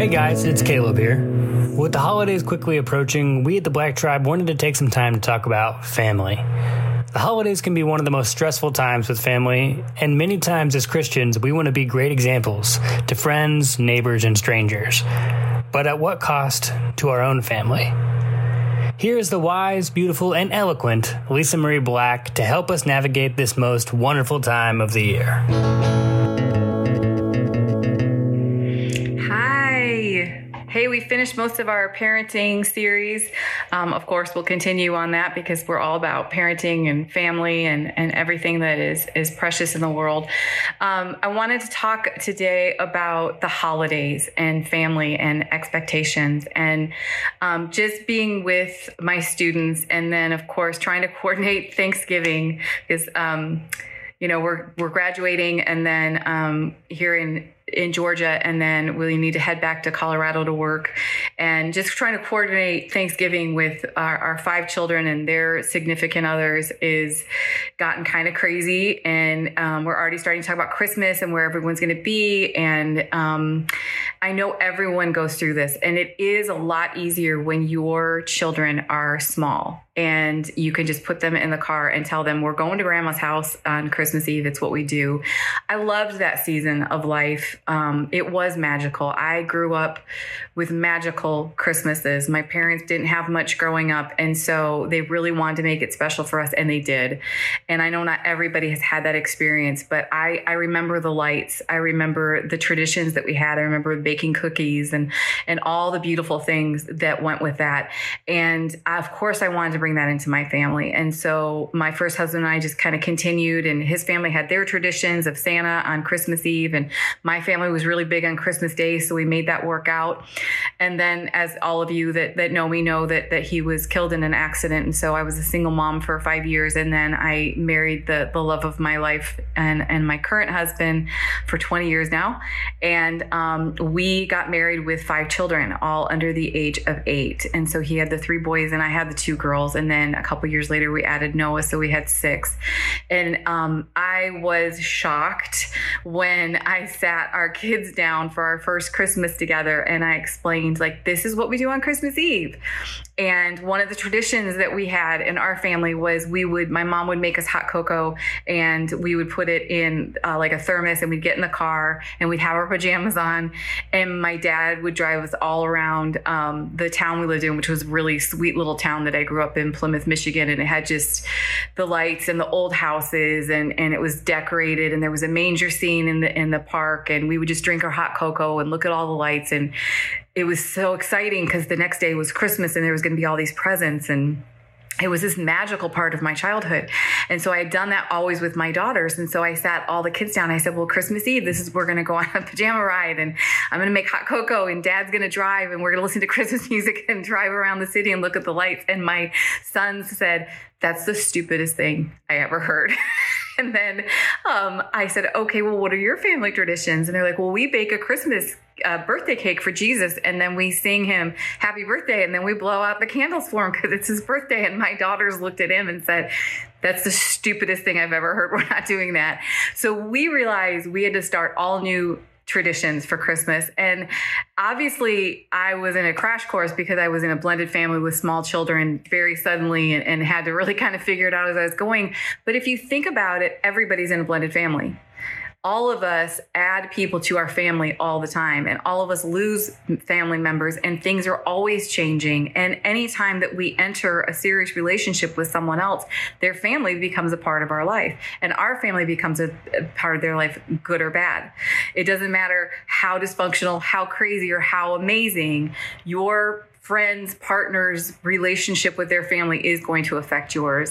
Hey guys, it's Caleb here. With the holidays quickly approaching, we at the Black Tribe wanted to take some time to talk about family. The holidays can be one of the most stressful times with family, and many times as Christians, we want to be great examples to friends, neighbors, and strangers. But at what cost to our own family? Here is the wise, beautiful, and eloquent Lisa Marie Black to help us navigate this most wonderful time of the year. Hey, we finished most of our parenting series. Um, of course, we'll continue on that because we're all about parenting and family and, and everything that is, is precious in the world. Um, I wanted to talk today about the holidays and family and expectations and um, just being with my students and then, of course, trying to coordinate Thanksgiving because um, you know we're we're graduating and then um, here in in Georgia, and then we need to head back to Colorado to work, and just trying to coordinate Thanksgiving with our, our five children and their significant others is gotten kind of crazy, and um, we're already starting to talk about Christmas and where everyone's going to be, and um, I know everyone goes through this, and it is a lot easier when your children are small and you can just put them in the car and tell them we're going to grandma's house on christmas eve. It's what we do. I loved that season of life. Um, it was magical. I grew up with magical christmases. My parents didn't have much growing up and so they really wanted to make it special for us and they did. And i know not everybody has had that experience but i, I remember the lights. I remember the traditions that we had. I remember baking cookies and and all the beautiful things that went with that. And of course i wanted to bring that into my family. And so my first husband and I just kind of continued, and his family had their traditions of Santa on Christmas Eve, and my family was really big on Christmas Day, so we made that work out. And then, as all of you that that know me know that that he was killed in an accident, and so I was a single mom for five years, and then I married the the love of my life and and my current husband for 20 years now, and um, we got married with five children, all under the age of eight, and so he had the three boys, and I had the two girls. And then a couple years later, we added Noah. So we had six. And um, I was shocked when I sat our kids down for our first Christmas together and I explained, like, this is what we do on Christmas Eve. And one of the traditions that we had in our family was we would, my mom would make us hot cocoa and we would put it in uh, like a thermos and we'd get in the car and we'd have our pajamas on. And my dad would drive us all around um, the town we lived in, which was really sweet little town that I grew up in, Plymouth, Michigan. And it had just the lights and the old houses and, and it was decorated and there was a manger scene in the, in the park. And we would just drink our hot cocoa and look at all the lights. And it was so exciting because the next day was Christmas and there was going to be all these presents and it was this magical part of my childhood. And so I had done that always with my daughters. And so I sat all the kids down. I said, Well, Christmas Eve, this is, we're going to go on a pajama ride and I'm going to make hot cocoa and dad's going to drive and we're going to listen to Christmas music and drive around the city and look at the lights. And my sons said, That's the stupidest thing I ever heard. and then um, I said, Okay, well, what are your family traditions? And they're like, Well, we bake a Christmas uh, birthday cake for Jesus, and then we sing him happy birthday, and then we blow out the candles for him because it's his birthday. And my daughters looked at him and said, That's the stupidest thing I've ever heard. We're not doing that. So we realized we had to start all new traditions for Christmas. And obviously, I was in a crash course because I was in a blended family with small children very suddenly and, and, had to really kind of figure it out as I was going. But if you think about it, everybody's in a blended family all of us add people to our family all the time and all of us lose family members and things are always changing. And anytime that we enter a serious relationship with someone else their family becomes a part of our life and our family becomes a, a part of their life good or bad. It doesn't matter how dysfunctional how crazy or how amazing your friends, partners' relationship with their family is going to affect yours.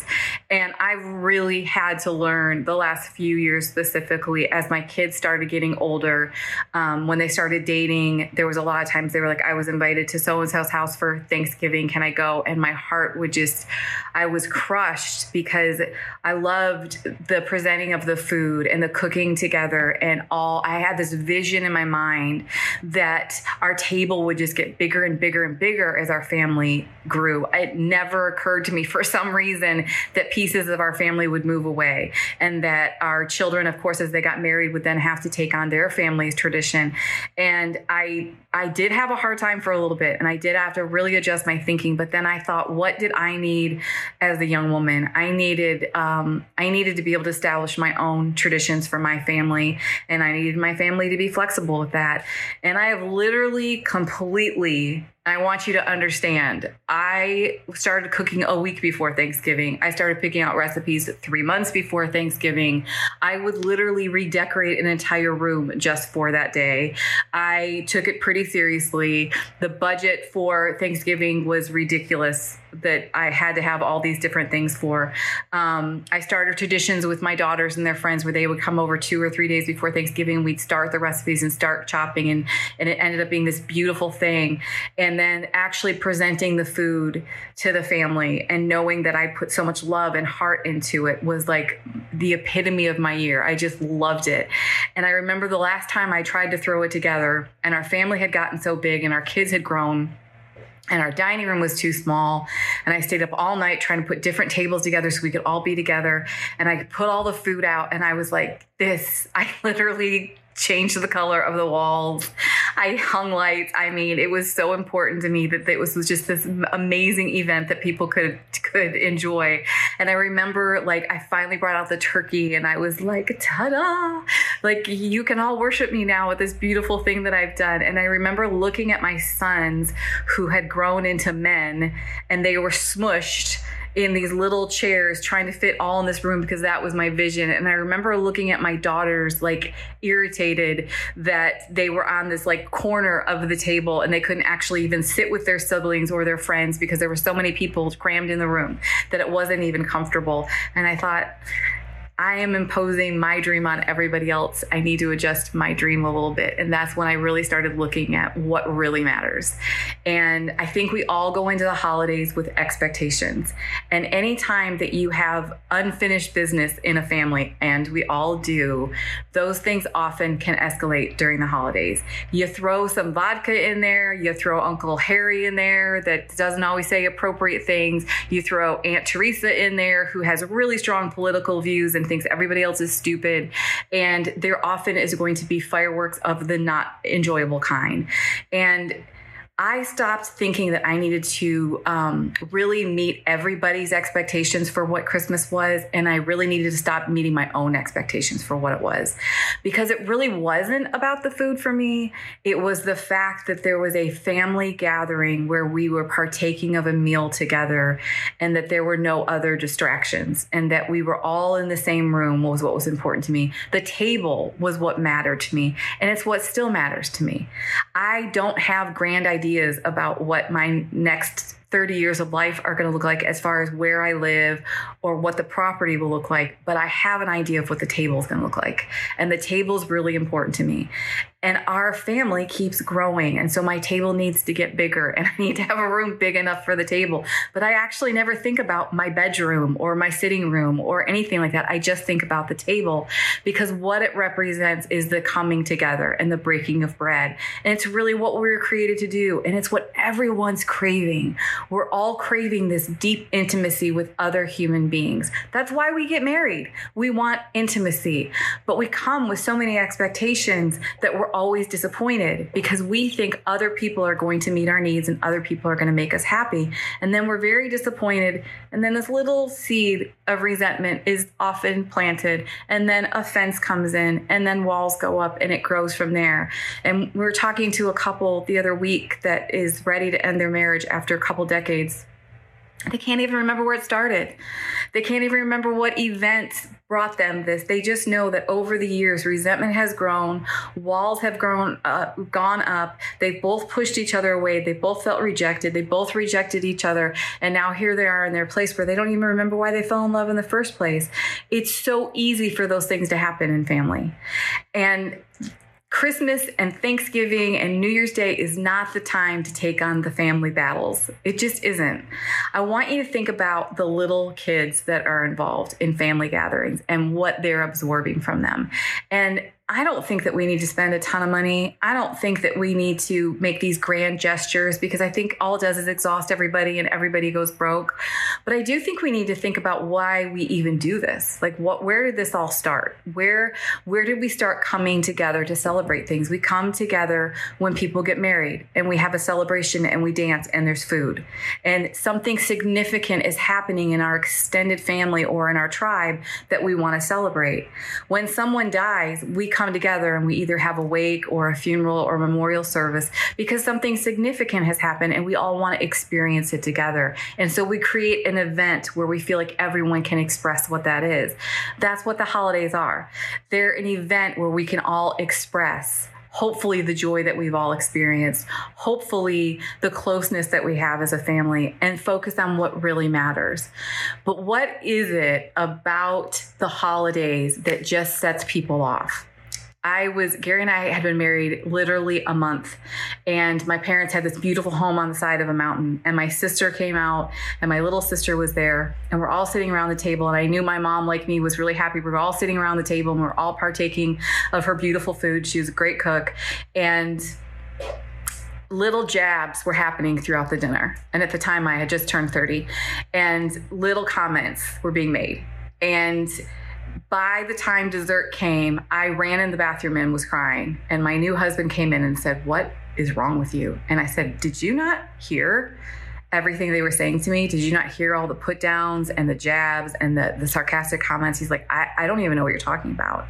And I really had to learn the last few years specifically as my kids started getting older. Um, when they started dating, there was a lot of times they were like, I was invited to so and so's house for Thanksgiving. Can I go? And my heart would just, I was crushed because I loved the presenting of the food and the cooking together and all. I had this vision in my mind that our table would just get bigger and bigger and bigger as our family grew. It never occurred to me for some reason that pieces of our family would move away and that our children, of course, as they got married, would then have to take on their family's tradition. And I I did have a hard time for a little bit and I did have to really adjust my thinking. But then I thought, what did I need as a young woman? I needed um, I needed to be able to establish my own traditions for my family and I needed my family to be flexible with that. And I have literally completely I want you to understand. I started cooking a week before Thanksgiving. I started picking out recipes three months before Thanksgiving. I would literally redecorate an entire room just for that day. I took it pretty seriously. The budget for Thanksgiving was ridiculous that I had to have all these different things for. Um, I started traditions with my daughters and their friends where they would come over two or three days before Thanksgiving. We'd start the recipes and start chopping, and, and it ended up being this beautiful thing. And then actually presenting the food to the family and knowing that I put so much love and heart into it was like the epitome of my year. I just loved it. And I remember the last time I tried to throw it together, and our family had gotten so big and our kids had grown and our dining room was too small and i stayed up all night trying to put different tables together so we could all be together and i put all the food out and i was like this i literally changed the color of the walls. I hung lights. I mean, it was so important to me that it was just this amazing event that people could could enjoy. And I remember like I finally brought out the turkey and I was like, ta-da! Like you can all worship me now with this beautiful thing that I've done. And I remember looking at my sons who had grown into men and they were smushed in these little chairs trying to fit all in this room because that was my vision. And I remember looking at my daughters like irritated that they were on this like corner of the table and they couldn't actually even sit with their siblings or their friends because there were so many people crammed in the room that it wasn't even comfortable. And I thought, I am imposing my dream on everybody else. I need to adjust my dream a little bit. And that's when I really started looking at what really matters. And I think we all go into the holidays with expectations. And anytime that you have unfinished business in a family, and we all do, those things often can escalate during the holidays. You throw some vodka in there, you throw Uncle Harry in there that doesn't always say appropriate things, you throw Aunt Teresa in there who has really strong political views and thinks everybody else is stupid. And there often is going to be fireworks of the not enjoyable kind. And I stopped thinking that I needed to um, really meet everybody's expectations for what Christmas was. And I really needed to stop meeting my own expectations for what it was. Because it really wasn't about the food for me. It was the fact that there was a family gathering where we were partaking of a meal together and that there were no other distractions and that we were all in the same room was what was important to me. The table was what mattered to me. And it's what still matters to me. I don't have grand ideas ideas about what my next 30 years of life are going to look like as far as where I live or what the property will look like, but I have an idea of what the table is going to look like. And the table is really important to me and our family keeps growing. And so my table needs to get bigger and i need to have a room big enough for the table. But i actually never think about my bedroom or my sitting room or anything like that. I just think about the table because what it represents is the coming together and the breaking of bread. And it's really what we were created to do and it's what everyone's craving. We're all craving this deep intimacy with other human beings. That's why we get married. We want intimacy. But we come with so many expectations that we're always disappointed because we think other people are going to meet our needs and other people are going to make us happy. And then we're very disappointed. And then this little seed of resentment is often planted. And then a fence comes in, and then walls go up, and it grows from there. And we were talking to a couple the other week that is ready to end their marriage after a couple decades. They can't even remember where it started. They can't even remember what event brought them this. They just know that over the years, resentment has grown, walls have grown, uh, gone up. They've both pushed each other away. They both felt rejected. They both rejected each other, and now here they are in their place where they don't even remember why they fell in love in the first place. It's so easy for those things to happen in family, and Christmas and Thanksgiving and New Year's Day is not the time to take on the family battles. It just isn't. I want you to think about the little kids that are involved in family gatherings and what they're absorbing from them. And I don't think that we need to spend a ton of money. I don't think that we need to make these grand gestures because I think all it does is exhaust everybody and everybody goes broke. But I do think we need to think about why we even do this. Like what where did this all start? Where where did we start coming together to celebrate things? We come together when people get married and we have a celebration and we dance and there's food. And something significant is happening in our extended family or in our tribe that we want to celebrate. When someone dies, we come together and we either have a wake or a funeral or memorial service because something significant has happened and we all want to experience it together. And so we create an event where we feel like everyone can express what that is. That's what the holidays are. They're an event where we can all express hopefully the joy that we've all experienced, hopefully the closeness that we have as a family, and focus on what really matters. But what is it about the holidays that just sets people off? I was, Gary and I had been married literally a month, and my parents had this beautiful home on the side of a mountain. And my sister came out, and my little sister was there, and we're all sitting around the table. And I knew my mom, like me, was really happy. We were all sitting around the table, and we are all partaking of her beautiful food. She was a great cook. And little jabs were happening throughout the dinner. And at the time, I had just turned 30, and little comments were being made. And by the time dessert came, I ran in the bathroom and was crying. And my new husband came in and said, What is wrong with you? And I said, Did you not hear everything they were saying to me. Did you not hear all the put downs and the jabs and the, the sarcastic comments? He's like, I, I don't even know what you're talking about.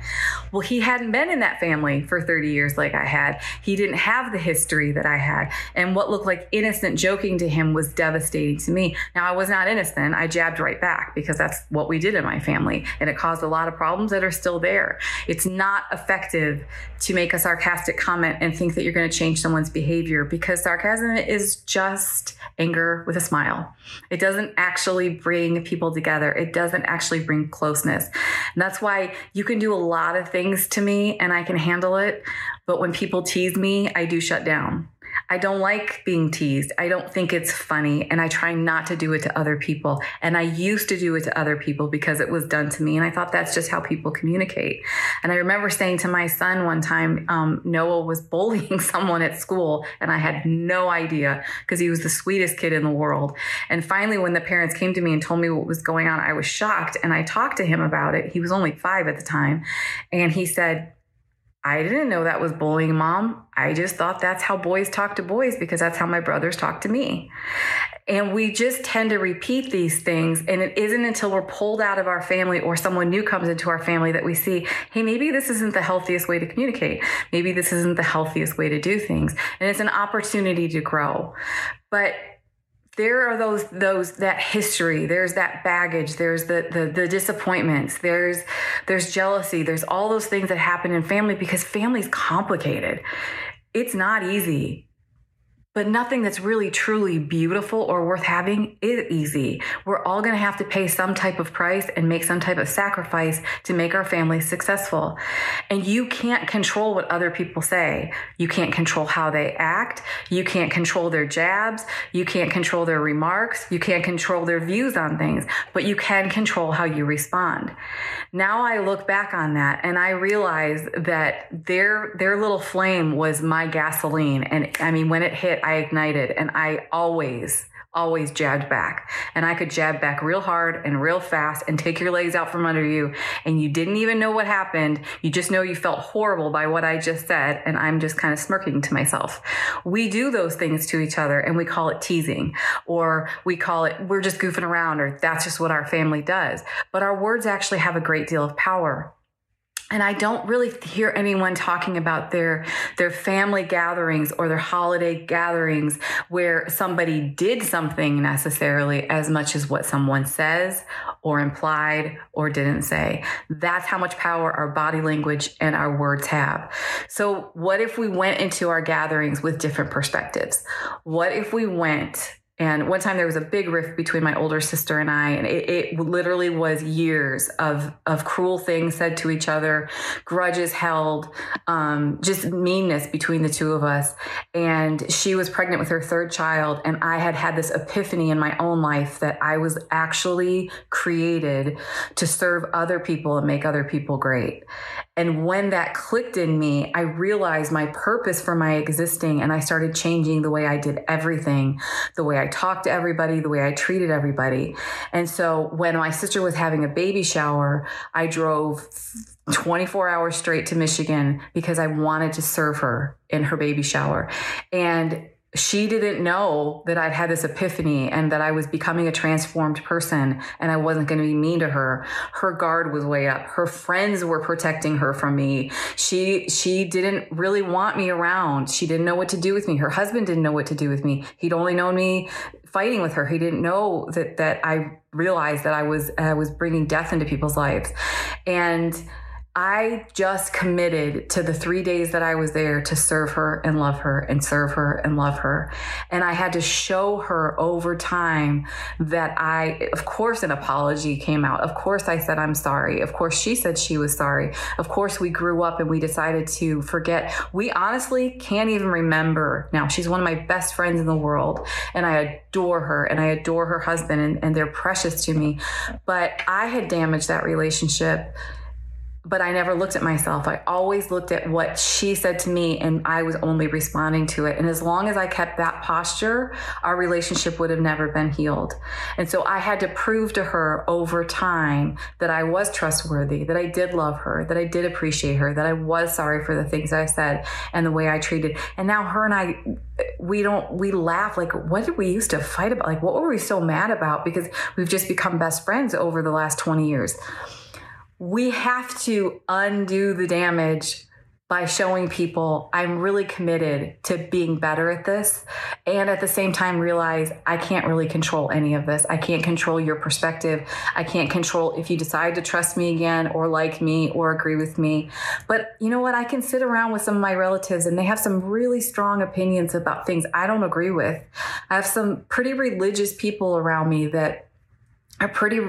Well, he hadn't been in that family for 30 years like I had. He didn't have the history that I had. And what looked like innocent joking to him was devastating to me. Now, I was not innocent. I jabbed right back because that's what we did in my family. And it caused a lot of problems that are still there. It's not effective to make a sarcastic comment and think that you're going to change someone's behavior because sarcasm is just anger with a smile. It doesn't actually bring people together. It doesn't actually bring closeness. And that's why you can do a lot of things to me and I can handle it. But when people tease me, I do shut down. I don't like being teased. I don't think it's funny. And I try not to do it to other people. And I used to do it to other people because it was done to me. And I thought that's just how people communicate. And I remember saying to my son one time, um, Noah was bullying someone at school. And I had no idea because he was the sweetest kid in the world. And finally, when the parents came to me and told me what was going on, I was shocked. And I talked to him about it. He was only five at the time. And he said, I didn't know that was bullying, mom. I just thought that's how boys talk to boys because that's how my brothers talk to me. And we just tend to repeat these things. And it isn't until we're pulled out of our family or someone new comes into our family that we see, hey, maybe this isn't the healthiest way to communicate. Maybe this isn't the healthiest way to do things. And it's an opportunity to grow. But there are those those that history. There's that baggage. There's the, the the disappointments. There's there's jealousy. There's all those things that happen in family because family's complicated. It's not easy but nothing that's really truly beautiful or worth having is easy. We're all going to have to pay some type of price and make some type of sacrifice to make our family successful. And you can't control what other people say. You can't control how they act. You can't control their jabs. You can't control their remarks. You can't control their views on things, but you can control how you respond. Now I look back on that and I realize that their, their little flame was my gasoline. And I mean, when it hit, I ignited and I always, always jabbed back. And I could jab back real hard and real fast and take your legs out from under you. And you didn't even know what happened. You just know you felt horrible by what I just said. And I'm just kind of smirking to myself. We do those things to each other and we call it teasing or we call it, we're just goofing around or that's just what our family does. But our words actually have a great deal of power and I don't really hear anyone talking about their their family gatherings or their holiday gatherings where somebody did something necessarily as much as what someone says or implied or didn't say. That's how much power our body language and our words have. So what if we went into our gatherings with different perspectives? What if we went And one time there was a big rift between my older sister and I, and it, it, literally was years of of cruel things said to each other, grudges held, um, just meanness between the two of us. And she was pregnant with her third child, and I had had this epiphany in my own life that I was actually created to serve other people and make other people great. And when that clicked in me, I realized my purpose for my existing and I started changing the way I did everything, the way I talked to everybody, the way I treated everybody. And so when my sister was having a baby shower, I drove 24 hours straight to Michigan because I wanted to serve her in her baby shower. And she didn't know that I'd had this epiphany and that I was becoming a transformed person and I wasn't going to be mean to her. Her guard was way up. Her friends were protecting her from me. She, she didn't really want me around. She didn't know what to do with me. Her husband didn't know what to do with me. He'd only known me fighting with her. He didn't know that, that I realized that I was, I was bringing death into people's lives. And, I just committed to the three days that I was there to serve her and love her and serve her and love her. And I had to show her over time that I, of course, an apology came out. Of course, I said, I'm sorry. Of course, she said she was sorry. Of course, we grew up and we decided to forget. We honestly can't even remember now. She's one of my best friends in the world and I adore her and I adore her husband and, and they're precious to me. But I had damaged that relationship but I never looked at myself. I always looked at what she said to me and I was only responding to it. And as long as I kept that posture, our relationship would have never been healed. And so I had to prove to her over time that I was trustworthy, that I did love her, that I did appreciate her, that I was sorry for the things I said and the way I treated. And now her and I, we don't, we laugh like, what did we used to fight about? Like, what were we so mad about? Because we've just become best friends over the last 20 years we have to undo the damage by showing people I'm really committed to being better at this. And at the same time, realize I can't really control any of this. I can't control your perspective. I can't control if you decide to trust me again or like me or agree with me. But you know what? I can sit around with some of my relatives and they have some really strong opinions about things I don't agree with. I have some pretty religious people around me that are pretty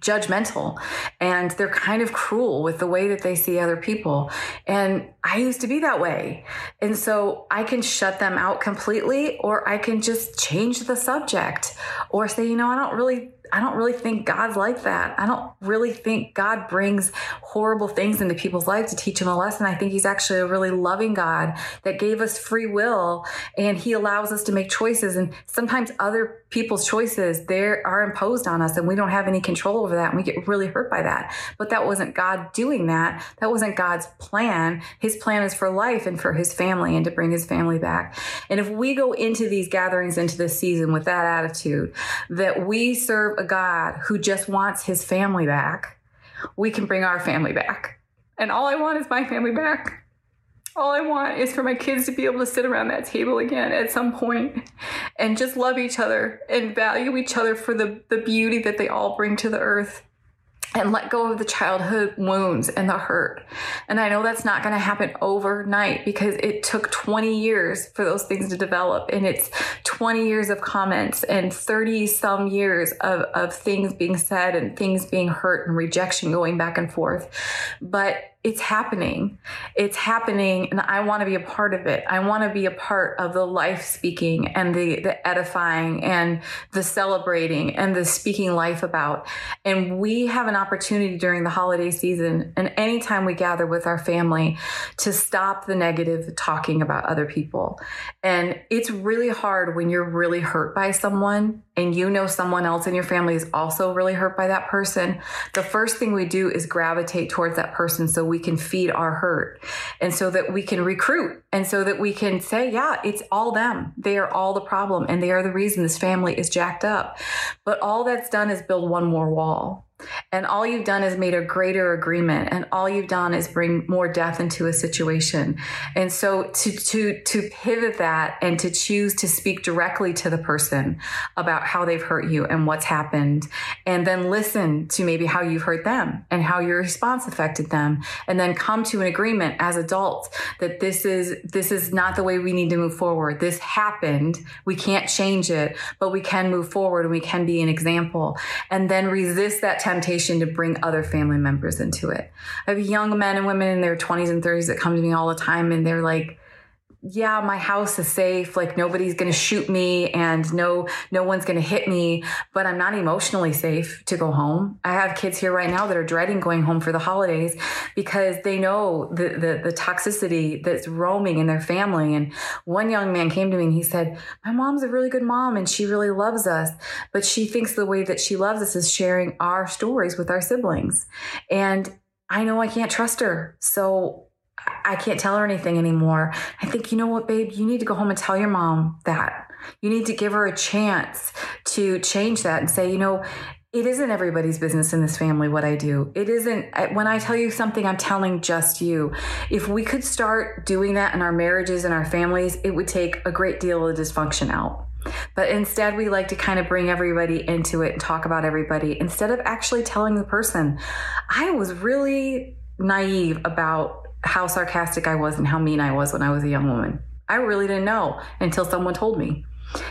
judgmental and they're kind of cruel with the way that they see other people. And I used to be that way. And so I can shut them out completely or I can just change the subject or say, you know, I don't really I don't really think God's like that. I don't really think God brings horrible things into people's lives to teach them a lesson. I think He's actually a really loving God that gave us free will and He allows us to make choices. And sometimes other people's choices they are imposed on us and we don't have any control over that and we get really hurt by that. But that wasn't God doing that. That wasn't God's plan. His plan is for life and for His family and to bring His family back. And if we go into these gatherings into this season with that attitude, that we serve a God who just wants his family back, we can bring our family back. And all I want is my family back. All I want is for my kids to be able to sit around that table again at some point and just love each other and value each other for the, the beauty that they all bring to the earth and let go of the childhood wounds and the hurt. And I know that's not going to happen overnight because it took 20 years for those things to develop. And it's 20 years of comments and 30 some years of, of things being said and things being hurt and rejection going back and forth. But it's happening. It's happening and I want to be a part of it. I want to be a part of the life speaking and the, the edifying and the celebrating and the speaking life about. And we have an opportunity during the holiday season and anytime we gather with our family to stop the negative talking about other people. And it's really hard when you're really hurt by someone and you know someone else in your family is also really hurt by that person. The first thing we do is gravitate towards that person so we can feed our hurt and so that we can recruit and so that we can say, yeah, it's all them. They are all the problem and they are the reason this family is jacked up. But all that's done is build one more wall. And all you've done is made a greater agreement. And all you've done is bring more death into a situation. And so to, to, to pivot that and to choose to speak directly to the person about how they've hurt you and what's happened, and then listen to maybe how you've hurt them and how your response affected them, and then come to an agreement as adults that this is, this is not the way we need to move forward. This happened. We can't change it, but we can move forward and we can be an example and then resist that temptation to bring other family members into it. I have young men and women in their 20s and 30s that come to me all the time and they're like, yeah, my house is safe. Like nobody's going to shoot me and no, no one's going to hit me, but I'm not emotionally safe to go home. I have kids here right now that are dreading going home for the holidays because they know the, the, the toxicity that's roaming in their family. And one young man came to me and he said, my mom's a really good mom and she really loves us, but she thinks the way that she loves us is sharing our stories with our siblings. And I know I can't trust her. So I can't tell her anything anymore. I think, you know what, babe, you need to go home and tell your mom that. You need to give her a chance to change that and say, you know, it isn't everybody's business in this family what I do. It isn't, when I tell you something, I'm telling just you. If we could start doing that in our marriages and our families, it would take a great deal of dysfunction out. But instead, we like to kind of bring everybody into it and talk about everybody instead of actually telling the person. I was really naive about how sarcastic I was and how mean I was when I was a young woman. I really didn't know until someone told me.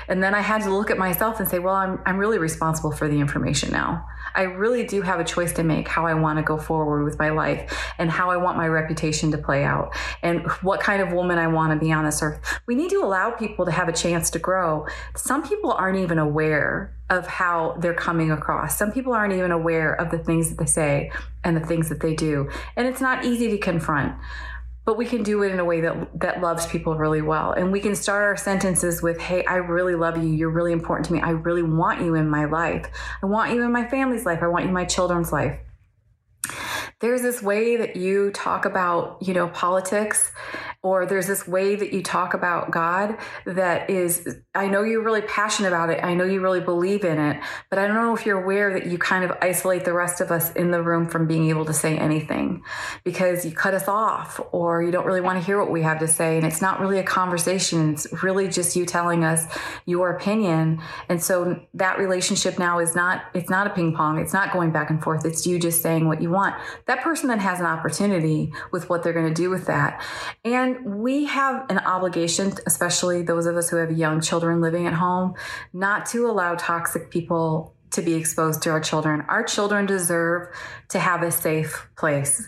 And then I had to look at myself and say, well, I'm, I'm really responsible for the information now. I really do have a choice to make how I want to go forward with my life and how I want my reputation to play out and what kind of woman I want to be on this earth. We need to allow people to have a chance to grow. Some people aren't even aware of how they're coming across. Some people aren't even aware of the things that they say and the things that they do. And it's not easy to confront but we can do it in a way that that loves people really well. And we can start our sentences with hey i really love you. You're really important to me. I really want you in my life. I want you in my family's life. I want you in my children's life. There's this way that you talk about you know politics or there's this way that you talk about God that is, I know you're really passionate about it. I know you really believe in it, but I don't know if you're aware that you kind of isolate the rest of us in the room from being able to say anything because you cut us off or you don't really want to hear what we have to say. And it's not really a conversation. It's really just you telling us your opinion. And so that relationship now is not, it's not a ping pong. It's not going back and forth. It's you just saying what you want. That person then has an opportunity with what they're going to do with that. And and we have an obligation, especially those of us who have young children living at home, not to allow toxic people to be exposed to our children. Our children deserve to have a safe place.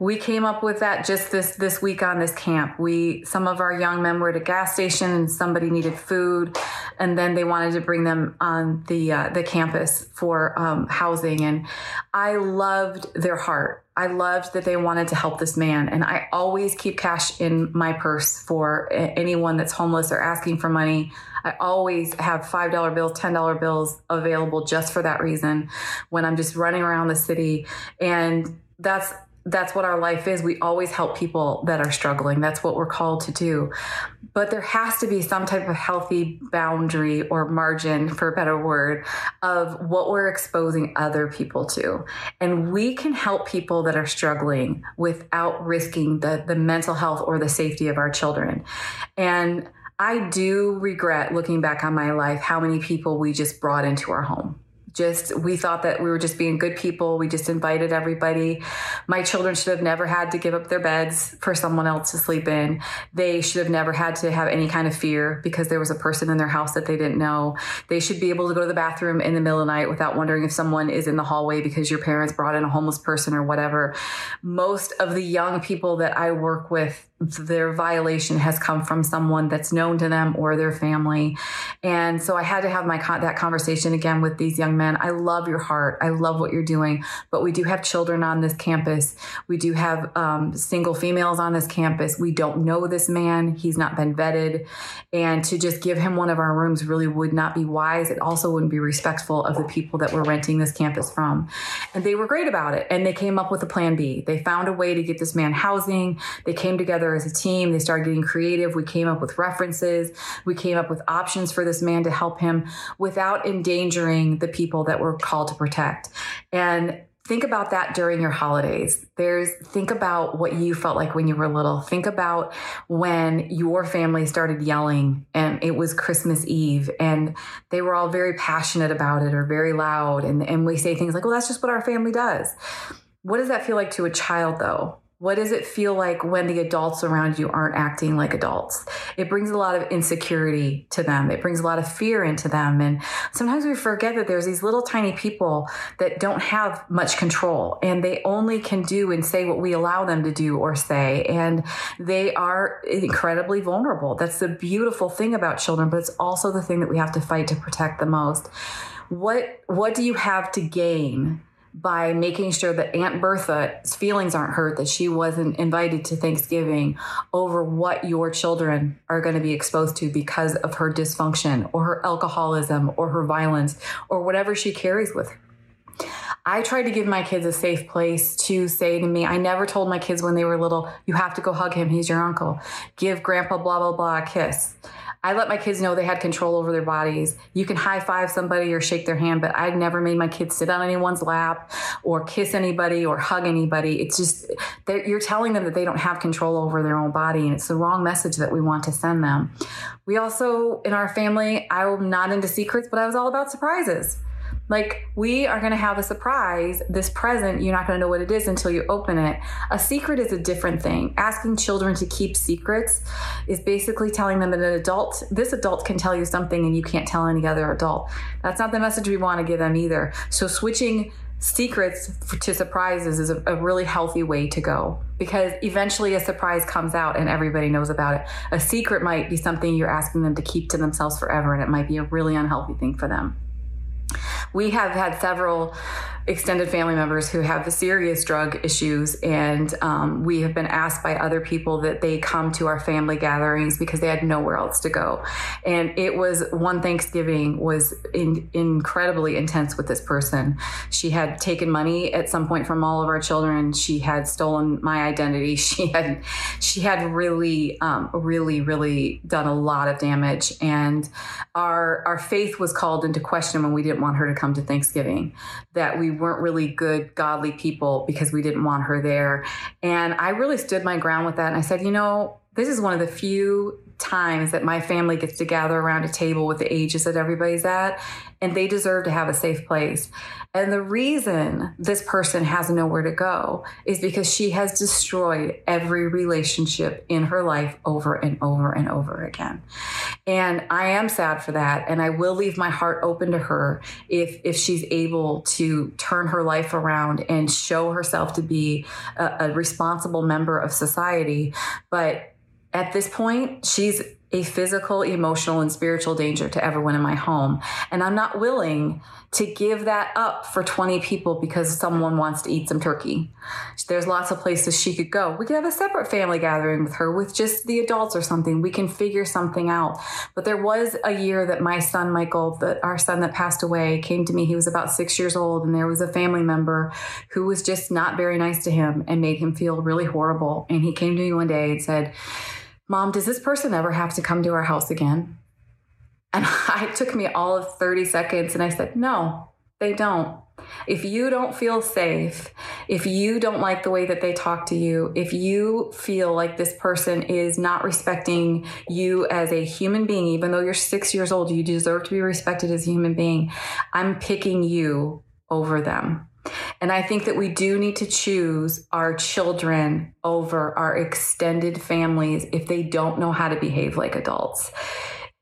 We came up with that just this this week on this camp. We some of our young men were at a gas station and somebody needed food, and then they wanted to bring them on the uh, the campus for um, housing. And I loved their heart. I loved that they wanted to help this man. And I always keep cash in my purse for anyone that's homeless or asking for money. I always have $5 bills, $10 bills available just for that reason when I'm just running around the city. And that's that's what our life is. We always help people that are struggling. That's what we're called to do. But there has to be some type of healthy boundary or margin, for a better word, of what we're exposing other people to. And we can help people that are struggling without risking the, the mental health or the safety of our children. And I do regret looking back on my life how many people we just brought into our home just we thought that we were just being good people. We just invited everybody. My children should have never had to give up their beds for someone else to sleep in. They should have never had to have any kind of fear because there was a person in their house that they didn't know. They should be able to go to the bathroom in the middle of the night without wondering if someone is in the hallway because your parents brought in a homeless person or whatever. Most of the young people that i work with their violation has come from someone that's known to them or their family. And so I had to have my that conversation again with these young men. I love your heart. I love what you're doing, but we do have children on this campus. We do have um, single females on this campus. We don't know this man. He's not been vetted. And to just give him one of our rooms really would not be wise. It also wouldn't be respectful of the people that we're renting this campus from. And they were great about it. And they came up with a plan B. They found a way to get this man housing. They came together as a team. They started getting creative. We came up with references. We came up with options for this man to help him without endangering the people that we're called to protect. And think about that during your holidays. There's think about what you felt like when you were little. Think about when your family started yelling and it was Christmas Eve and they were all very passionate about it or very loud and and we say things like, "Well, that's just what our family does." What does that feel like to a child though? What does it feel like when the adults around you aren't acting like adults? It brings a lot of insecurity to them. It brings a lot of fear into them. And sometimes we forget that there's these little tiny people that don't have much control and they only can do and say what we allow them to do or say. And they are incredibly vulnerable. That's the beautiful thing about children, but it's also the thing that we have to fight to protect the most. What, what do you have to gain? By making sure that Aunt Bertha's feelings aren't hurt, that she wasn't invited to Thanksgiving over what your children are going to be exposed to because of her dysfunction or her alcoholism or her violence or whatever she carries with her. I tried to give my kids a safe place to say to me, I never told my kids when they were little, you have to go hug him. He's your uncle. Give grandpa blah, blah, blah a kiss. I let my kids know they had control over their bodies. You can high five somebody or shake their hand, but I've never made my kids sit on anyone's lap or kiss anybody or hug anybody. It's just, you're telling them that they don't have control over their own body, and it's the wrong message that we want to send them. We also, in our family, I'm not into secrets, but I was all about surprises. Like, we are going to have a surprise, this present, you're not going to know what it is until you open it. A secret is a different thing. Asking children to keep secrets is basically telling them that an adult, this adult can tell you something and you can't tell any other adult. That's not the message we want to give them either. So, switching secrets to surprises is a, a, really healthy way to go because eventually a surprise comes out and everybody knows about it. A secret might be something you're asking them to keep to themselves forever and it might be a really unhealthy thing for them. We have had several extended family members who have serious drug issues, and um, we have been asked by other people that they come to our family gatherings because they had nowhere else to go. And it was one Thanksgiving was in, incredibly intense with this person. She had taken money at some point from all of our children. She had stolen my identity. She had she had really, um, really, really done a lot of damage, and our our faith was called into question when we didn't want her to come to Thanksgiving. That we weren't really good, godly people because we didn't want her there. And I really stood my ground with that. And I said, you know, this is one of the few times that my family gets to gather around a table with the ages that everybody's at, and they deserve to have a safe place. And the reason this person has nowhere to go is because she has destroyed every relationship in her life over and over and over again. And I am sad for that. And I will leave my heart open to her if, if she's able to turn her life around and show herself to be a, a responsible member of society. But at this point, she's a physical, emotional, and spiritual danger to everyone in my home. And I'm not willing to give that up for 20 people because someone wants to eat some turkey. There's lots of places she could go. We could have a separate family gathering with her with just the adults or something. We can figure something out. But there was a year that my son, Michael, that our son that passed away, came to me. He was about six years old, and there was a family member who was just not very nice to him and made him feel really horrible. And he came to me one day and said, Mom, does this person ever have to come to our house again? And it took me all of 30 seconds and I said, No, they don't. If you don't feel safe, if you don't like the way that they talk to you, if you feel like this person is not respecting you as a human being, even though you're six years old, you deserve to be respected as a human being, I'm picking you over them. And I think that we do need to choose our children over our extended families if they don't know how to behave like adults.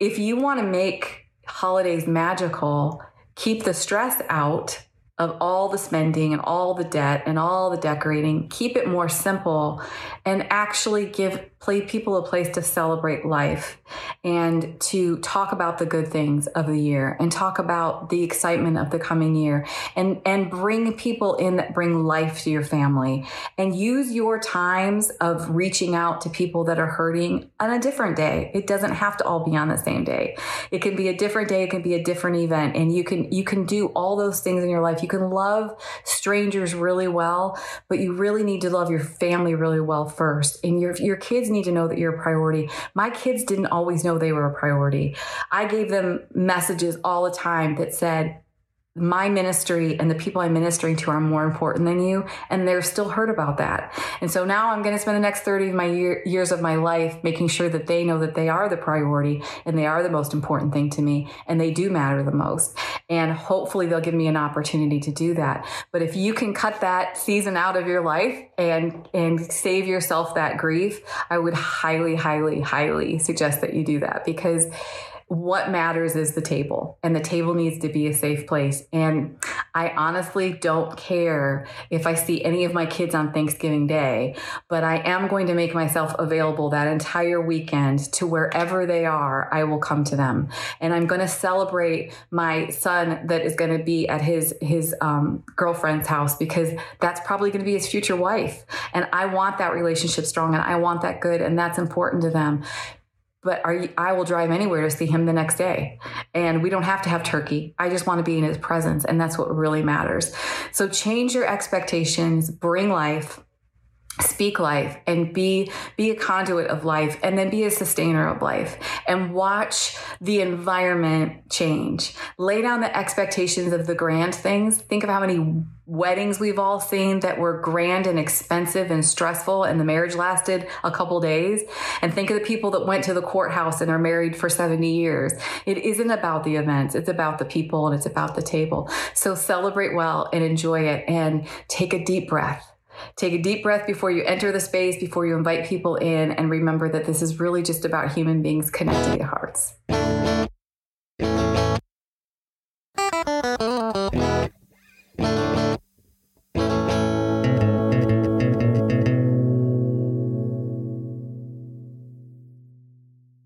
If you want to make holidays magical, keep the stress out of all the spending and all the debt and all the decorating, keep it more simple and actually give play people a place to celebrate life and to talk about the good things of the year and talk about the excitement of the coming year and and bring people in that bring life to your family and use your times of reaching out to people that are hurting on a different day. It doesn't have to all be on the same day. It can be a different day. It can be a different event and you can you can do all those things in your life. You can love strangers really well but you really need to love your family really well first and your your kids kids need to know that you're a priority. My kids didn't always know they were a priority. I gave them messages all the time that said, my ministry and the people I'm ministering to are more important than you. And they're still hurt about that. And so now I'm going to spend the next 30 of my year, years of my life making sure that they know that they are the priority and they are the most important thing to me and they do matter the most. And hopefully they'll give me an opportunity to do that. But if you can cut that season out of your life and, and save yourself that grief, I would highly, highly, highly suggest that you do that because what matters is the table and the table needs to be a safe place. And i honestly don't care if i see any of my kids on thanksgiving day but i am going to make myself available that entire weekend to wherever they are i will come to them. And i'm going to celebrate my son that is going to be at his his um, girlfriend's house because that's probably going to be his future wife. And i want that relationship strong and i want that good and that's important to them but you, I will drive anywhere to see him the next day. And we don't have to have turkey. I just want to be in his presence. And that's what really matters. So change your expectations, bring life, speak life and be be a conduit of life and then be a sustainer of life and watch the environment change. Lay down the expectations of the grand things. Think of how many weddings we've all seen that were grand and expensive and stressful and the marriage lasted a couple days. And think of the people that went to the courthouse and are married for 70 years. It isn't about the events. It's about the people and it's about the table. So celebrate well and enjoy it and take a deep breath Take a deep breath before you enter the space, before you invite people in, and remember that this is really just about human beings connecting to hearts.